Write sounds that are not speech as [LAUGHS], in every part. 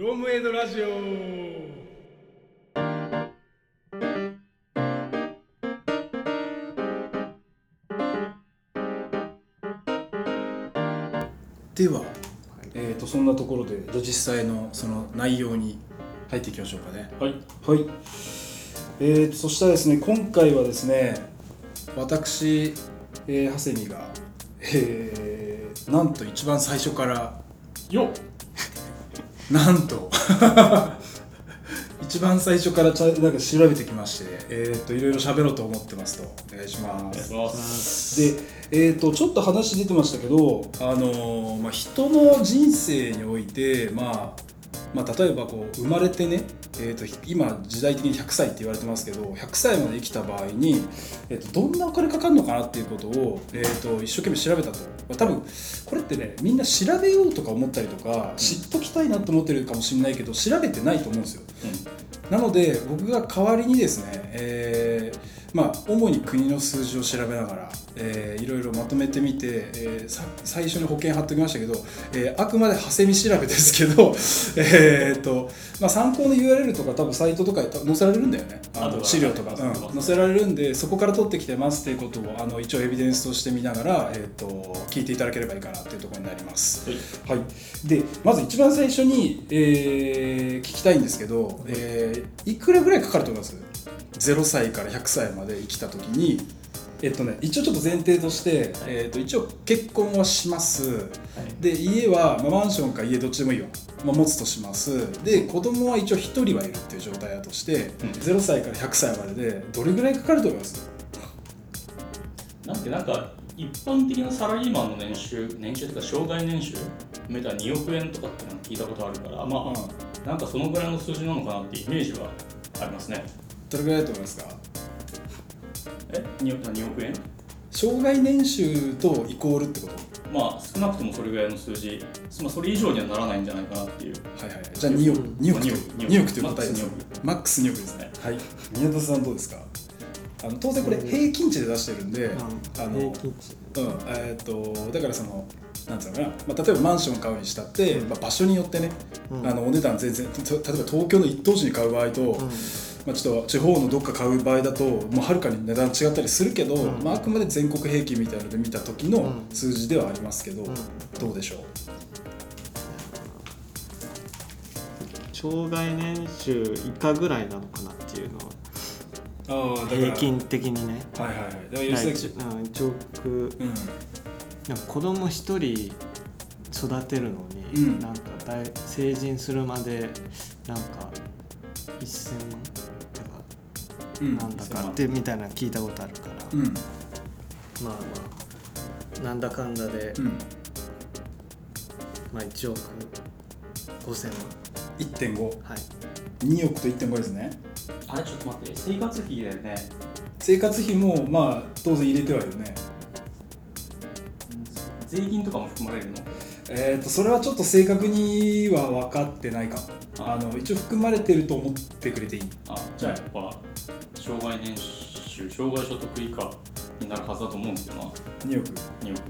ロムエイドラジオ。では、えー、とそんなところで実際のその内容に入っていきましょうかね。はい。はい。えー、とそしたらですね今回はですね私、えー、長谷美が、えー、なんと一番最初からよっなんと。[LAUGHS] 一番最初からちゃなんか調べてきまして、えー、といろいろ喋ろうと思ってますと。お願いします。ます。で、えー、とちょっと話出てましたけど、あのーまあ、人の人生において、まあまあ、例えばこう生まれてね、えー、と今時代的に100歳って言われてますけど100歳まで生きた場合に、えー、とどんなお金かかるのかなっていうことを、えー、と一生懸命調べたと、まあ、多分これってねみんな調べようとか思ったりとか、知っときたいなと思ってるかもしれないけど調べてないと思うんですよ。なので僕が代わりにですね、えーまあ、主に国の数字を調べながら、えーいろいろまとめてみて、えーさ最初に保険貼っておきましたけど、えーあくまで長谷見調べですけど、[LAUGHS] えーとまあ、参考の URL とか多分サイトとかに載せられるんだよね。あの資料とか、うん。載せられるんでそこから取ってきてますっていうことをあの一応エビデンスとして見ながら、えー、と聞いていただければいいかなっていうところになります。はい。はい、でまず一番最初に、えー聞きたいんですけど、えーいくらぐらいかかると思います？?0 歳から100歳まで生きた時に、えっとね、一応ちょっと前提として、えっと一応結婚はします。で家は、まあ、マンションか家どっちでもいいよ、まあ、持つとします。で子供は一応1人はいるっていう状態だとして、うん。0歳から100歳まででどれぐらいかかると思います？なんてなんか一般的なサラリーマンの年収年収というか障害年収めたら2億円とかって聞いたことあるからまあ、うん。なんかそのぐらいの数字なのかなっていうイメージはありますねどれぐらいだと思いますか？え？2, 億2億円？障害年収とイコールってこと？まあ少なくともそれぐらいの数字、まあ、それ以上にはならないんじゃないかなっていう。はいはいじゃあ2億。2億。2億。2億という答えです。マックス2億。マックス2億ですね。はい。宮田さんどうですか？あの当然これ平均値で出してるんで、あの平均値。うん。えー、とだからそのなんつうのかな、まあ、例えばマンション買うにしたって、まあ、場所によってね、うん。あのお値段全然と例えば東京の一等地に買う場合と、うんまあ、ちょっと地方のどっか買う場合だともうはるかに値段違ったりするけど、うん。まあ、あくまで全国平均みたいなので見た時のうん。数字ではありますけど、うん。どうでしょう？障害年収以下ぐらいなのかなっていうのはああ平均的にね。はいはいはい。だから要1するに億。うん。なんか子供一人育てるのに、うん。なんか大成人するまでなんか1000万？なんだかってみたいなの聞いたことあるから、うん。まあまあなんだかんだで、うん。まあ1億5000万。1.5はい。2億と1.5ですね。あれちょっと待って生活費だよね。生活費もまあ当然入れてはいるね。税金とかも含まれるの？えー、とそれはちょっと正確には分かってないかあの一応含まれてると思ってくれていい。あじゃあやっぱ障害年収障害所得以下になるはずだと思うんですよ。な2億。2億。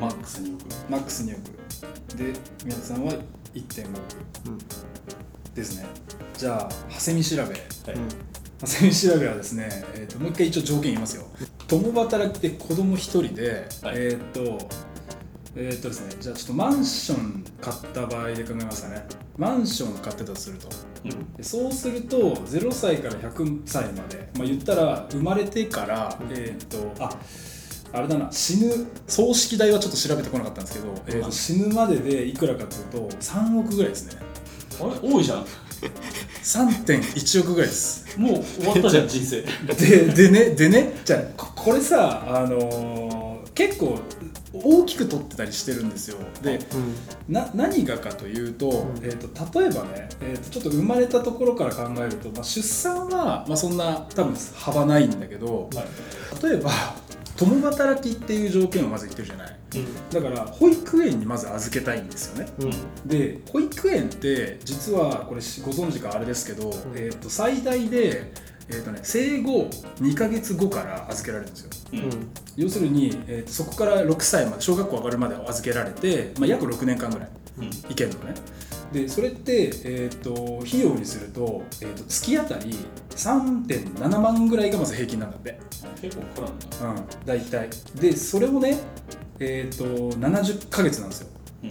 マックス2億。マックス2億。で宮田さんは1.5億。うん。ですね。じゃあ長谷見調べ。はい。うん。長谷見調べはですね、えー、ともう一回一応条件言いますよ。共働きで子供1人で、はい。えっ、とえっ、とですねじゃあちょっとマンション買った場合で考えますかね。マンション買ってたとすると。うん。でそうすると0歳から100歳まで、まあ、言ったら生まれてから、えっ、とああれだな死ぬ葬式代はちょっと調べてこなかったんですけど、えーとうん死ぬまででいくらかというと3億ぐらいですね。あれ？多いじゃん。3.1億ぐらいです。もう終わったじゃん人生。ででねでねじゃあここれさあのー結構大きく取ってたりしてるんですよ。でうん。な何がかというと,、ん。えー、と例えばね、えー、とちょっと生まれたところから考えると、まあ、出産は、まあ、そんな多分幅ないんだけどはい。例えば共働きっていう条件をまず言ってるじゃない。だから保育園にまず預けたいんですよね。うん。で保育園って実はこれしご存知かあれですけど、えー、と最大で、えーとね、生後2ヶ月後から預けられるんですよ。うん。うん。要するに、えーとそこから6歳まで小学校上がるまで預けられて、まあ、約6年間ぐらいうん。意見のね。でそれって、えー、と費用にすると,、えー、と月当たり3.7万ぐらいがまず平均なんだって、結構かかるんだうん、大体。でそれをね、えー、と70ヶ月なんですよ。うん。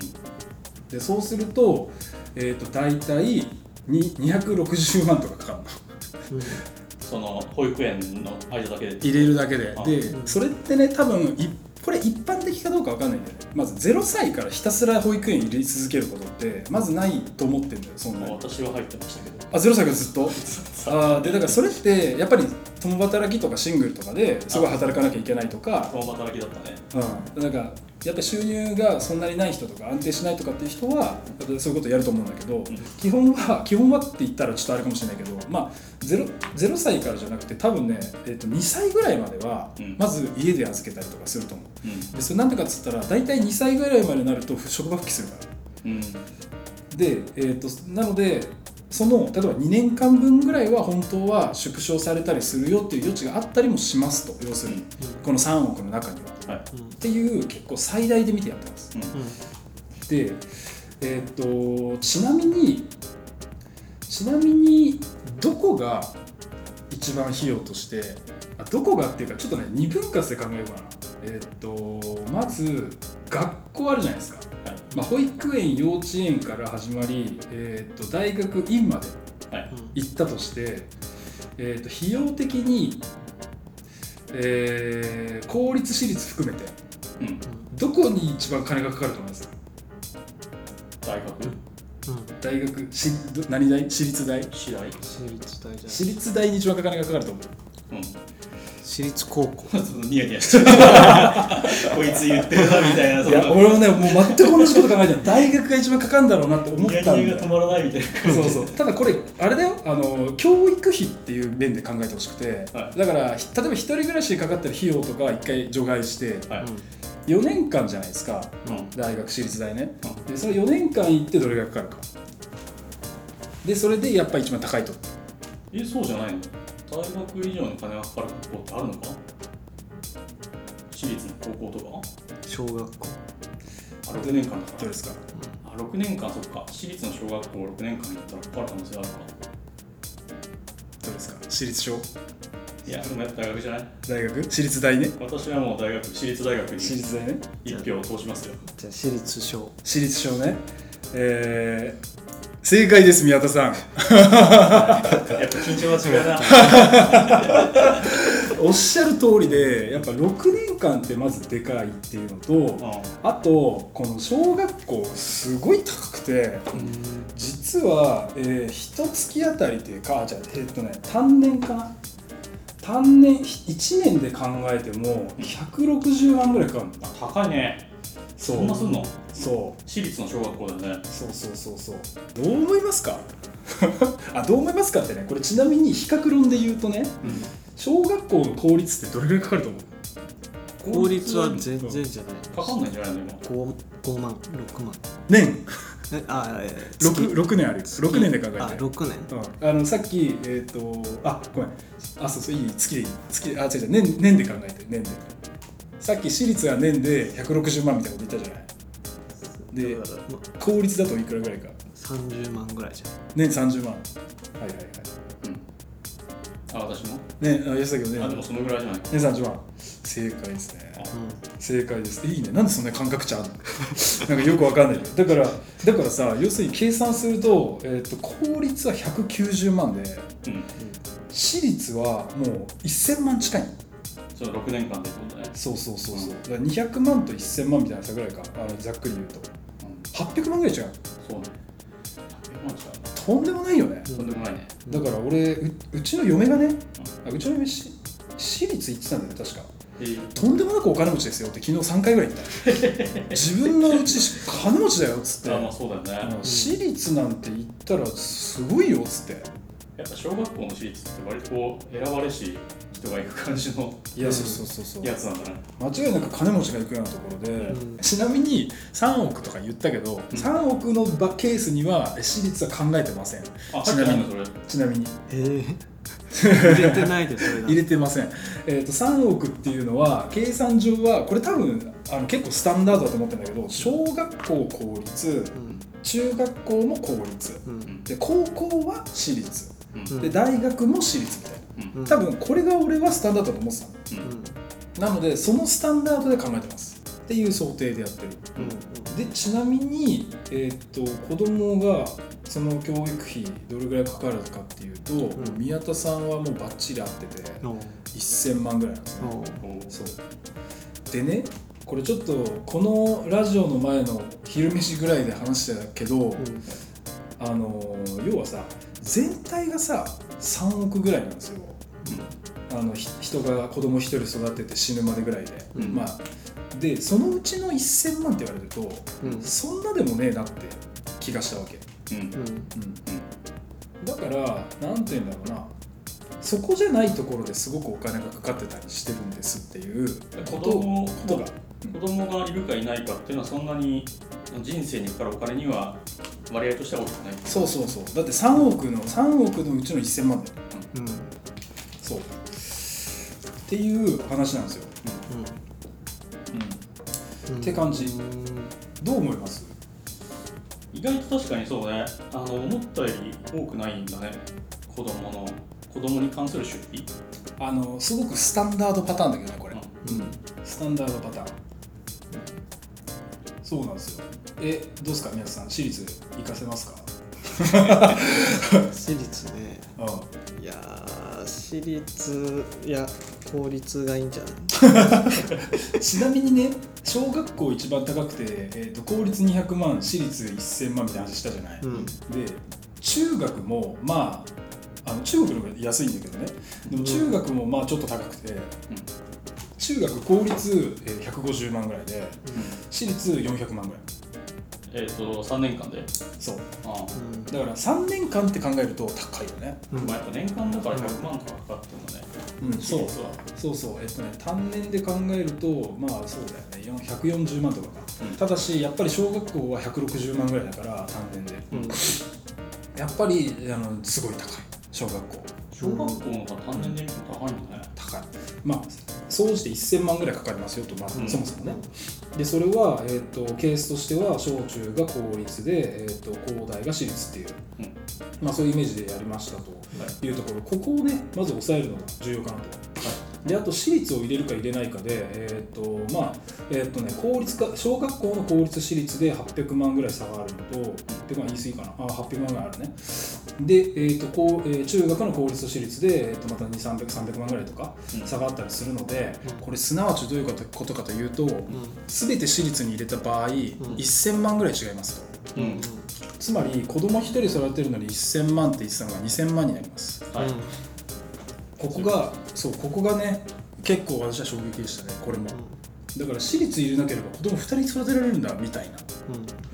でそうすると,、えー、と大体に260万とかかかるのその保育園の間だけで。入れるだけで。あ。でうんそれってね多分いこれ一般的かどうかわかんないんだよね。まず0歳からひたすら保育園入れ続けることってまずないと思ってんだよそんなに。私は入ってましたけど。あ0歳からずっと？[LAUGHS] あーでだからそれってやっぱり共働きとかシングルとかですごい働かなきゃいけないとか。共働きだったね。うん、なんかやっぱり収入がそんなにない人とか安定しないとかっていう人はそういうことやると思うんだけど、基本は基本はって言ったらちょっとあれかもしれないけどまあ 0, 0歳からじゃなくて多分ね、えっと2歳ぐらいまではうん。まず家で預けたりとかすると思う。うん。でそれなんでかっつったら大体2歳ぐらいまでになると職場復帰するから。うん。で、えー、となのでその例えば2年間分ぐらいは本当は縮小されたりするよっていう余地があったりもしますと要するにこの3億の中には。はいっていう結構最大で見てやってます。で、えー、とちなみにちなみにどこが一番費用としてあどこがっていうかちょっとね2分割で考えようかな。えっ、とまず学校あるじゃないですか。はいまあ、保育園幼稚園から始まり、えー、と大学院まではい。行ったとして、えー、と費用的に、えー公立私立含めてうん。どこに一番金がかかると思います？大学？大学しど何大？私立大？私大私立大じゃ私立大に一番金がかかると思う。うん私立高校。[LAUGHS] ニヤニヤしてる。[LAUGHS] こいつ言ってるなみたいな。いや俺もねもう全く同じこと考えてる大学が一番かかるんだろうなって思っニヤたんだよ。ニヤが止まらないみたいな。そうそう。ただこれあれだよ。あの教育費っていう面で考えてほしくて、はい。だからひ例えば一人暮らしでかかってる費用とかは一回除外してはい。4年間じゃないですか。うん。大学私立大ね。でその4年間行ってどれぐらいかかるか。でそれでやっぱ一番高いと。えそうじゃないの？大学以上の金がかかる学校ってあるのか？私立の高校とか？小学校。あ6年間だから。どうですかあ6年間そっか。私立の小学校6年間行ったらかかる可能性あるか。どうですか。私立小？いやでもやっぱ大学じゃない？大学？私立大ね。私はもう大学私立大学に私立大ね。一票を通しますよ。じゃあ私立小。私立小ね。えー、正解です宮田さん。やっぱ緊張は違うな。[LAUGHS] おっしゃる通りでやっぱ6年間ってまずでかいっていうのとうん。あとこの小学校すごい高くて実は、えー、一月当たりっていうかあじゃあえーっとね単年かな？単年1年で考えても160万ぐらいかかるの。高いねそそんなすんの？そう。私立の小学校だよね。そうそうそうそう。どう思いますか？[LAUGHS] あどう思いますかってね。これちなみに比較論で言うとね小学校の公立ってどれぐらいかかると思う？公立は全然じゃない。かかんないんじゃないの？今。5, 5万6万。年？えあえー月。6, 6年ある6年で考えて。あ6年。うん、あのさっきえっ、とあごめん。あそうそういい月でいい。月であ違う違う。年年で考えて年でさっき私立が年で160万みたいなこと言ったじゃない。で公立だといくらぐらいか？30万ぐらいじゃ年30万。はいはいはい。あ私も？ねあ安田けどね。あでもそのぐらいじゃない。年30万。正解ですね。あ。ん、正解です。いいね。なんでそんな感覚値あるの？[LAUGHS] なんかよくわかんない。だからだからさ要するに計算すると,、えー、と公立は190万でうん。私立はもう1000万近いその6年間でってことね。そうそうそうそう。だから200万と1000万みたいな差ぐらいか。あのざっくり言うと。800万ぐらい違う。そうね。100万違とんでもないよね。うとんでもないね。だから俺ううちの嫁がねあうちの嫁し私立行ってたんだよね確か。えーとんでもなくお金持ちですよって昨日3回ぐらい言った。[LAUGHS] 自分のうち金持ちだよっつって。あまあそうだよね。うん。私立なんて言ったらすごいよっつってやっぱ小学校の私立って割とこう選ばれし人が行く感じのいやそうそうそうそう。やつなんだね間違いなく金持ちが行くようなところで、うん。ちなみに3億とか言ったけど、3億の場ケースには私立は考えてません。あちなみに。ちなみに。えー、[LAUGHS] 入れてないでそれだ入れてません、えー、と3億っていうのは計算上はこれ多分あの結構スタンダードだと思ってるんだけど小学校公立うん。中学校も公立。うん。で高校は私立うん。で大学も私立みたいうんうん。な多分これが俺はスタンダードだと思ってたの。うん。なのでそのスタンダードで考えてます。っていう想定でやってる。うん。でちなみに、えーっと子供がその教育費どれぐらいかかるかっていうと、ん。宮田さんはもうバッチリ合っててう。ん1000万ぐらいなんですねそう。でねこれちょっとこのラジオの前の昼飯ぐらいで話してたけど、あの要はさ全体がさ3億ぐらいなんですよ。あのひ人が子供一人育てて死ぬまでぐらいで、うん。まあでそのうちの1000万って言われるとうん。そんなでもねえなって気がしたわけ、うん。うん。だからなんて言うんだろうなそこじゃないところですごくお金がかかってたりしてるんですっていう子こと供ことが、子供がいるかいないかっていうのはそんなに人生にかかるお金には割合としては大きくない。そうそうそう。だって3億の3億のうちの1000万だよ。うん。そう。っていう話なんですよ、うん。って感じ。うんどう思います？意外と確かにそうね。あの思ったより多くないんだね。子供の子供に関する出費？あのすごくスタンダードパターンだけどねこれ、うん。うん。スタンダードパターン。そうなんですよ。えどうですか？皆さん私立行かせますか？私立ね。うん。いやー私立いや公立がいいんじゃない？[LAUGHS] ちなみにね小学校一番高くて、えー、と公立200万私立1000万みたいな話したじゃない、うん。で中学もまああの中国の方が安いんだけどね。でも中学もまあちょっと高くて、中学公立えー150万ぐらいで私立400万ぐらい。えっ、と3年間で？そう。あうんだから3年間って考えると高いよね。うん。まあ、やっぱ年間だから100万とかかかってもね、うん。そう。そうそう。えっとね単年で考えるとまあそうだよね。4 140万とかか、うん。ただしやっぱり小学校は160万ぐらいだから単年で。うん。やっぱりあのすごい高い小学校。小学校の方が単年で見ると高いんだね。高い。まあ総じて1000万ぐらいかかりますよと、まあうん。そもそもね。でそれは、えー、とケースとしては小中が公立で、えー、と高大が私立っていう、うん。まあ、そういうイメージでやりましたとい。うところ。ここをねまず抑えるのが重要かなと。であと私立を入れるか入れないかで、えーとまあえーとね、公立か小学校の公立私立で800万ぐらい差があるのと800万言い過ぎかな。あ800万ぐらいあるね。で、えーとこうえー中学の公立と私立で、えー、とまた200300万ぐらいとかうん。差があったりするので、うん。これすなわちどういうことかというと、うん。全て私立に入れた場合、1000万ぐらい違いますと。うん。つまり子供1人育てるのに1000万って言ってたのが2000万になります。はい、ここがそうここがね結構私は衝撃でしたねこれも。だから私立入れなければ子供2人育てられるんだみたいな。っ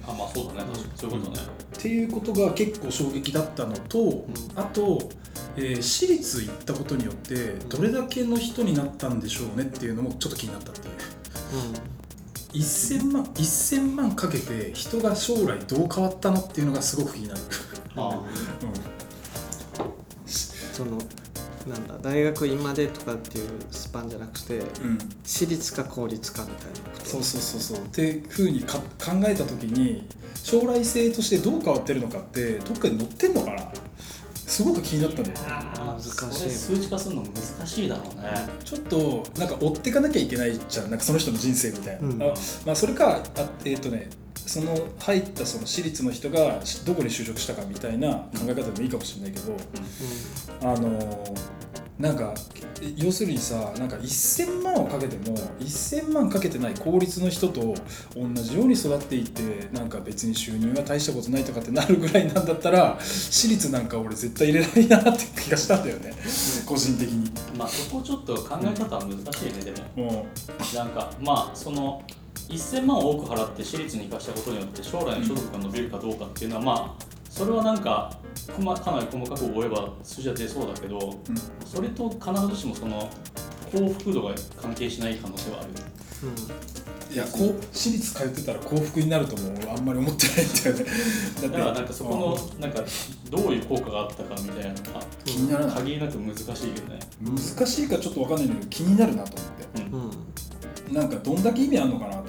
あまあそうだね確かに。そういうことね、ていうことが結構衝撃だったのと、あと、えー私立行ったことによってどれだけの人になったんでしょうねっていうのもちょっと気になったっていう。1000万1000万かけて人が将来どう変わったのっていうのがすごく気になる、あ [LAUGHS] うそのなんだ大学院までとかっていうスパンじゃなくてんうん、私立か公立かみたいなこと。そうそうそうそう。っていうふうにか考えた時に将来性としてどう変わってるのかってどっかに載ってんのかな。すごく気になったんだよねあ難しい数値化するの難しいだろうね、ちょっとなんか追っていかなきゃいけないじゃん。なんかその人の人生みたいな、うん。あまあ、それかあえっ、とねその入ったその私立の人がどこに就職したかみたいな考え方でもいいかもしれないけど、あのーなんか要するにさなんか1000万をかけても1000万かけてない公立の人と同じように育っていってなんか別に収入が大したことないとかってなるぐらいなんだったら私立なんか俺絶対入れないなって気がしたんだよね。個人的に。まあそこちょっと考え方は難しいねでも。もなんかまあその1000万を多く払って私立に行かしたことによって将来の所得が伸びるかどうかっていうのはまあそれはなんかかなり細かく覚えば数字は出そうだけどう、うんそれと必ずしもその幸福度が関係しない可能性はある。いやこう私立通ってたら幸福になるともあんまり思ってないんだよね。[LAUGHS] だからなんかそこのなんかどういう効果があったかみたいなのが気にならない。限りなく難しいけどね。難しいかちょっと分かんないんだけど気になるなと思って。うん。うん。なんかどんだけ意味あるのかなと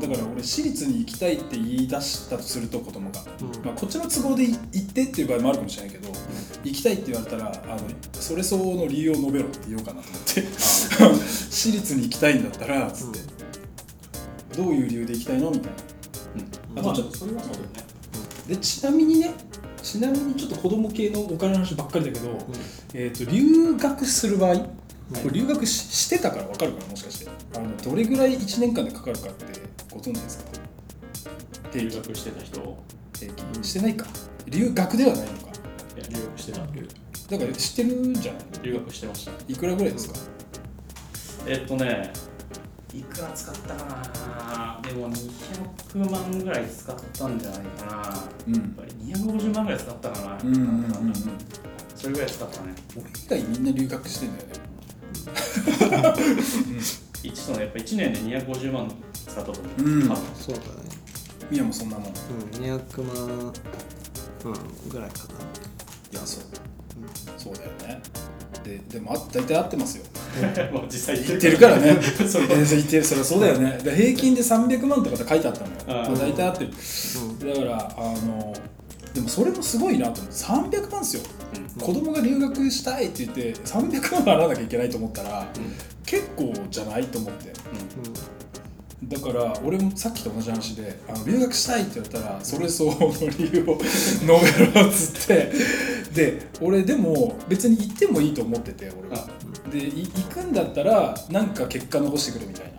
だから俺私立に行きたいって言い出したとすると子供が、うん。まあ、こっちの都合で行ってっていう場合もあるかもしれないけど、行きたいって言われたらあのそれ相応の理由を述べろって言おうかなと思って。私立に行きたいんだったらつって、どういう理由で行きたいのみたいな。うん。まああとちょっとそれはそうだよね。でちなみにねちなみにちょっと子供系のお金の話ばっかりだけど、えー、と留学する場合、これ留学ししてたから分かるかなもしかして。あのどれぐらい1年間でかかるかってご存知ですか？留学してた人い平均してないか。留学ではないのか。や留学してただから知ってるんじゃない留学してました。いくらぐらいですか、えっとねいくら使ったかな？でも200万ぐらい使ったんじゃないかな。やうん。っぱり250万ぐらい使ったかな、うんうんうんうん。なんだそれぐらい使ったね。俺以外みんな留学してんだよね一のやっぱ1年で250万使ったと思う、うん。そうだね。みやもそんなもん。いうん200万うんぐらいかやそう、そうだよね。ででもあ大体合ってますよ。[LAUGHS] もう実際言ってる。からね。[LAUGHS] そ言ってる。それはそうだよね。で平均で300万とかって書いてあったのよ、大体合ってる。なだからあのでもそれもすごいなと思って300万ですよ。うん。子供が留学したいって言って300万払わなきゃいけないと思ったらうん。結構じゃないと思って。うんだから俺もさっきと同じ話であの留学したいって言われたらそれ相応の理由を [LAUGHS] 述べろっつって。で俺でも別に行ってもいいと思ってて俺は。でい行くんだったらなんか結果残してくるみたいな。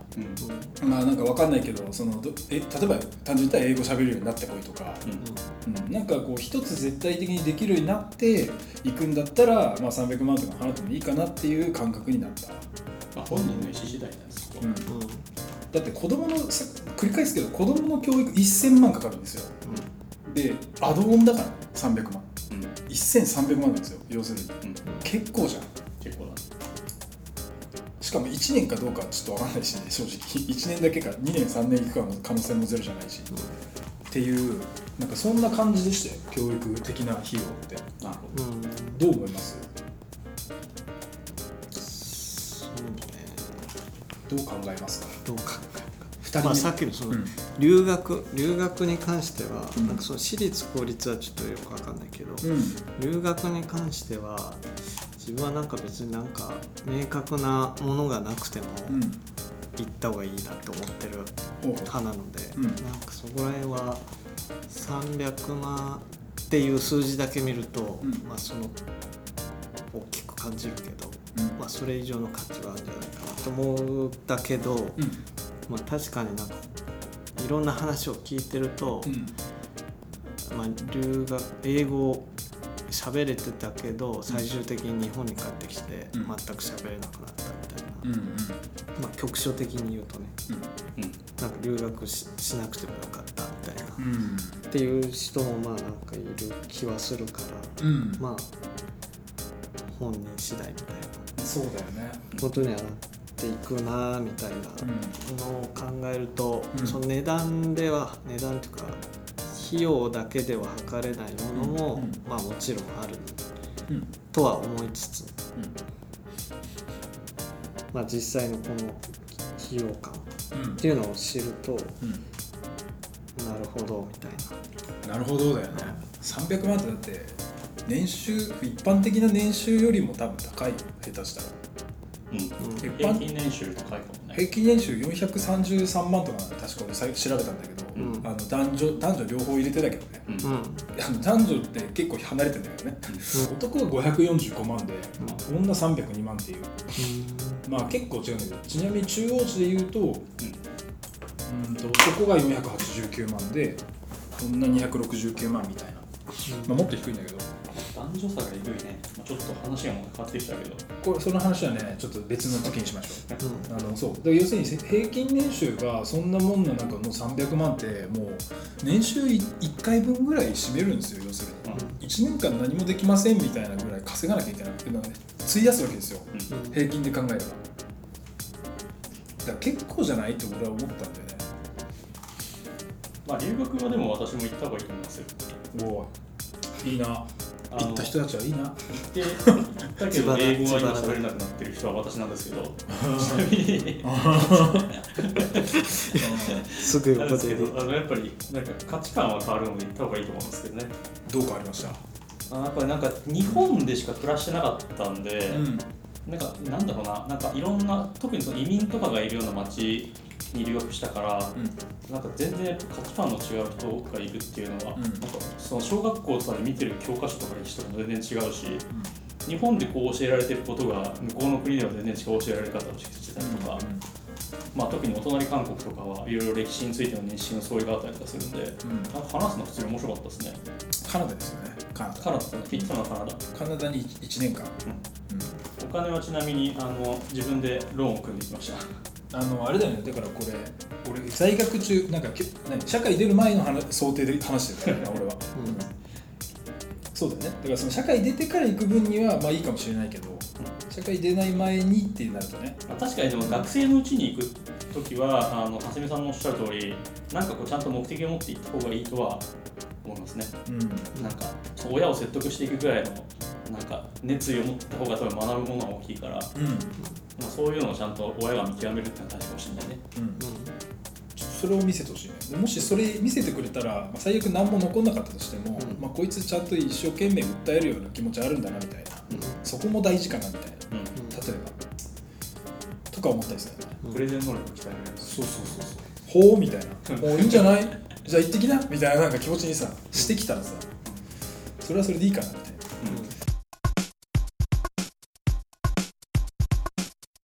うん。まあなんかわかんないけどそのどえ例えば単純に言ったら英語喋れるようになってこいとか、うん、なんかこう一つ絶対的にできるようになって行くんだったら、まあ、300万とか払ってもいいかなっていう感覚になった、まあ、本人の意思次第なんですけど、うんだって子供のさ繰り返すけど子供の教育1000万かかるんですよ。でアドオンだから300万。うん。1300万なんですよ要するに。うん。結構じゃん。結構だしかも1年かどうかちょっと分かんないしね正直。1年だけか2年3年いくかの可能性もゼロじゃないし、っていうなんかそんな感じでしたよ教育的な費用って。なるほど。うん。どう思います？どう考えますか？どう考える2か、まあ、さっきのそのうん。留学、留学に関しては、うん。なんかその私立公立はちょっとよくわかんないけど、うん。留学に関しては自分はなんか別になんか明確なものがなくてもうん。行った方がいいなって思ってる派なので、うん。なんかそこら辺は300万っていう数字だけ見ると、うん。まあその大きく感じるけど、うんまあ、それ以上の価値はあるんじゃないかなと思うんだけど、うん。まあ、確かになんかいろんな話を聞いてると、うん。まあ、留学英語喋れてたけど最終的に日本に帰ってきてうん。全く喋れなくなったみたいな、うんうんまあ、局所的に言うとね。うん。なんか留学ししなくてもよかったみたいな、うん。っていう人もまあなんかいる気はするからうんまあ本人次第みたいそうだよね。なことにはなっていくなみたいなのを考えると、うん。その値段では値段というか費用だけでは測れないものも、うん。うんまあもちろんある。うん。とは思いつつ、まあ、実際のこの費用感っうん。ていうのを知るとうん。なるほどみたいな。なるほどだよね。300万ってだって年収一般的な年収よりも多分高いよ下手したら。うん。うん一平般均年収高いかもね。平均年収433万とかな確か俺調べたんだけど、うん。あの男女男女両方入れてたけどね。うん。男女って結構離れてんだけどね、男は545万で、女302万っていう。まあ結構違うんだけどちなみに中央値で言うと,、うん、と男が489万で女269万みたいな、まあ、もっと低いんだけど男女差がえぐいね、まあ、ちょっと話がもう変わってきたけど。これその話はねちょっと別の時にしましょう。うん。あのそう。だから要するに平均年収がそんなもんな中の300万ってもう年収1回分ぐらい占めるんですよ要するに。うん。1年間何もできませんみたいなぐらい稼がなきゃいけなくて費やすわけですよ。うん。平均で考えればっだから結構じゃないって俺は思ったんだよね。まあ留学はでも私も行った方がいいと思いますよ。おいいいな行った人たちはいいな。行って行ったけど英語は今喋れなくなってる人は私なんですけど。ちなみにすぐなんですけどあのやっぱりなんか価値観は変わるので行った方がいいと思うんですけどね。どう変わりました？あやっぱりなんか日本でしか暮らしてなかったんで、うん。なんかなんだろうな。なんかいろんな特にその移民とかがいるような街に留学したから、なんか全然価値観の違う人がいるっていうのは、うん。なんかその小学校とかで見てる教科書とか歴史とかも全然違うし、日本でこう教えられてることが向こうの国では全然違う教えられ方をしてたりとか、まあ、特にお隣韓国とかはいろいろ歴史についての認識の相違があったりとかするんで、うん。なんか話すの普通に面白かったですね。カナダですよね。カナダ。カナダフィットのカナダ。カナダに1年間、お金はちなみにあの自分でローンを組んできました。あのあれだよね。だからこれ俺在学中なんか社会出る前の話想定で話してるからね俺は、そうだよね。だからその社会出てから行く分にはまあいいかもしれないけど、社会出ない前にってなるとね。まあ、確かにでも学生のうちに行く時はあの蓮見さんのおっしゃる通りなんかこうちゃんと目的を持って行った方がいいとは思いますね。うん。なんか親を説得していくぐらいのなんか熱意を持った方が多分学ぶものが大きいから、まうん。あ、そういうのをちゃんと親が見極めるっていうのは大事かもしれないね。うんそれを見せてほしいねもしそれ見せてくれたら、まあ、最悪何も残んなかったとしても、うん。まあ、こいつちゃんと一生懸命訴えるような気持ちあるんだなみたいな。そこも大事かなみたいな。うん、例えば。とか思ったりする。プレゼン能力を鍛えられるそうそうそうそう。ほうみたいな。[LAUGHS] もういいんじゃない？じゃあ行ってきなみたいななんか気持ちにさしてきたらさそれはそれでいいかなみたいな。うん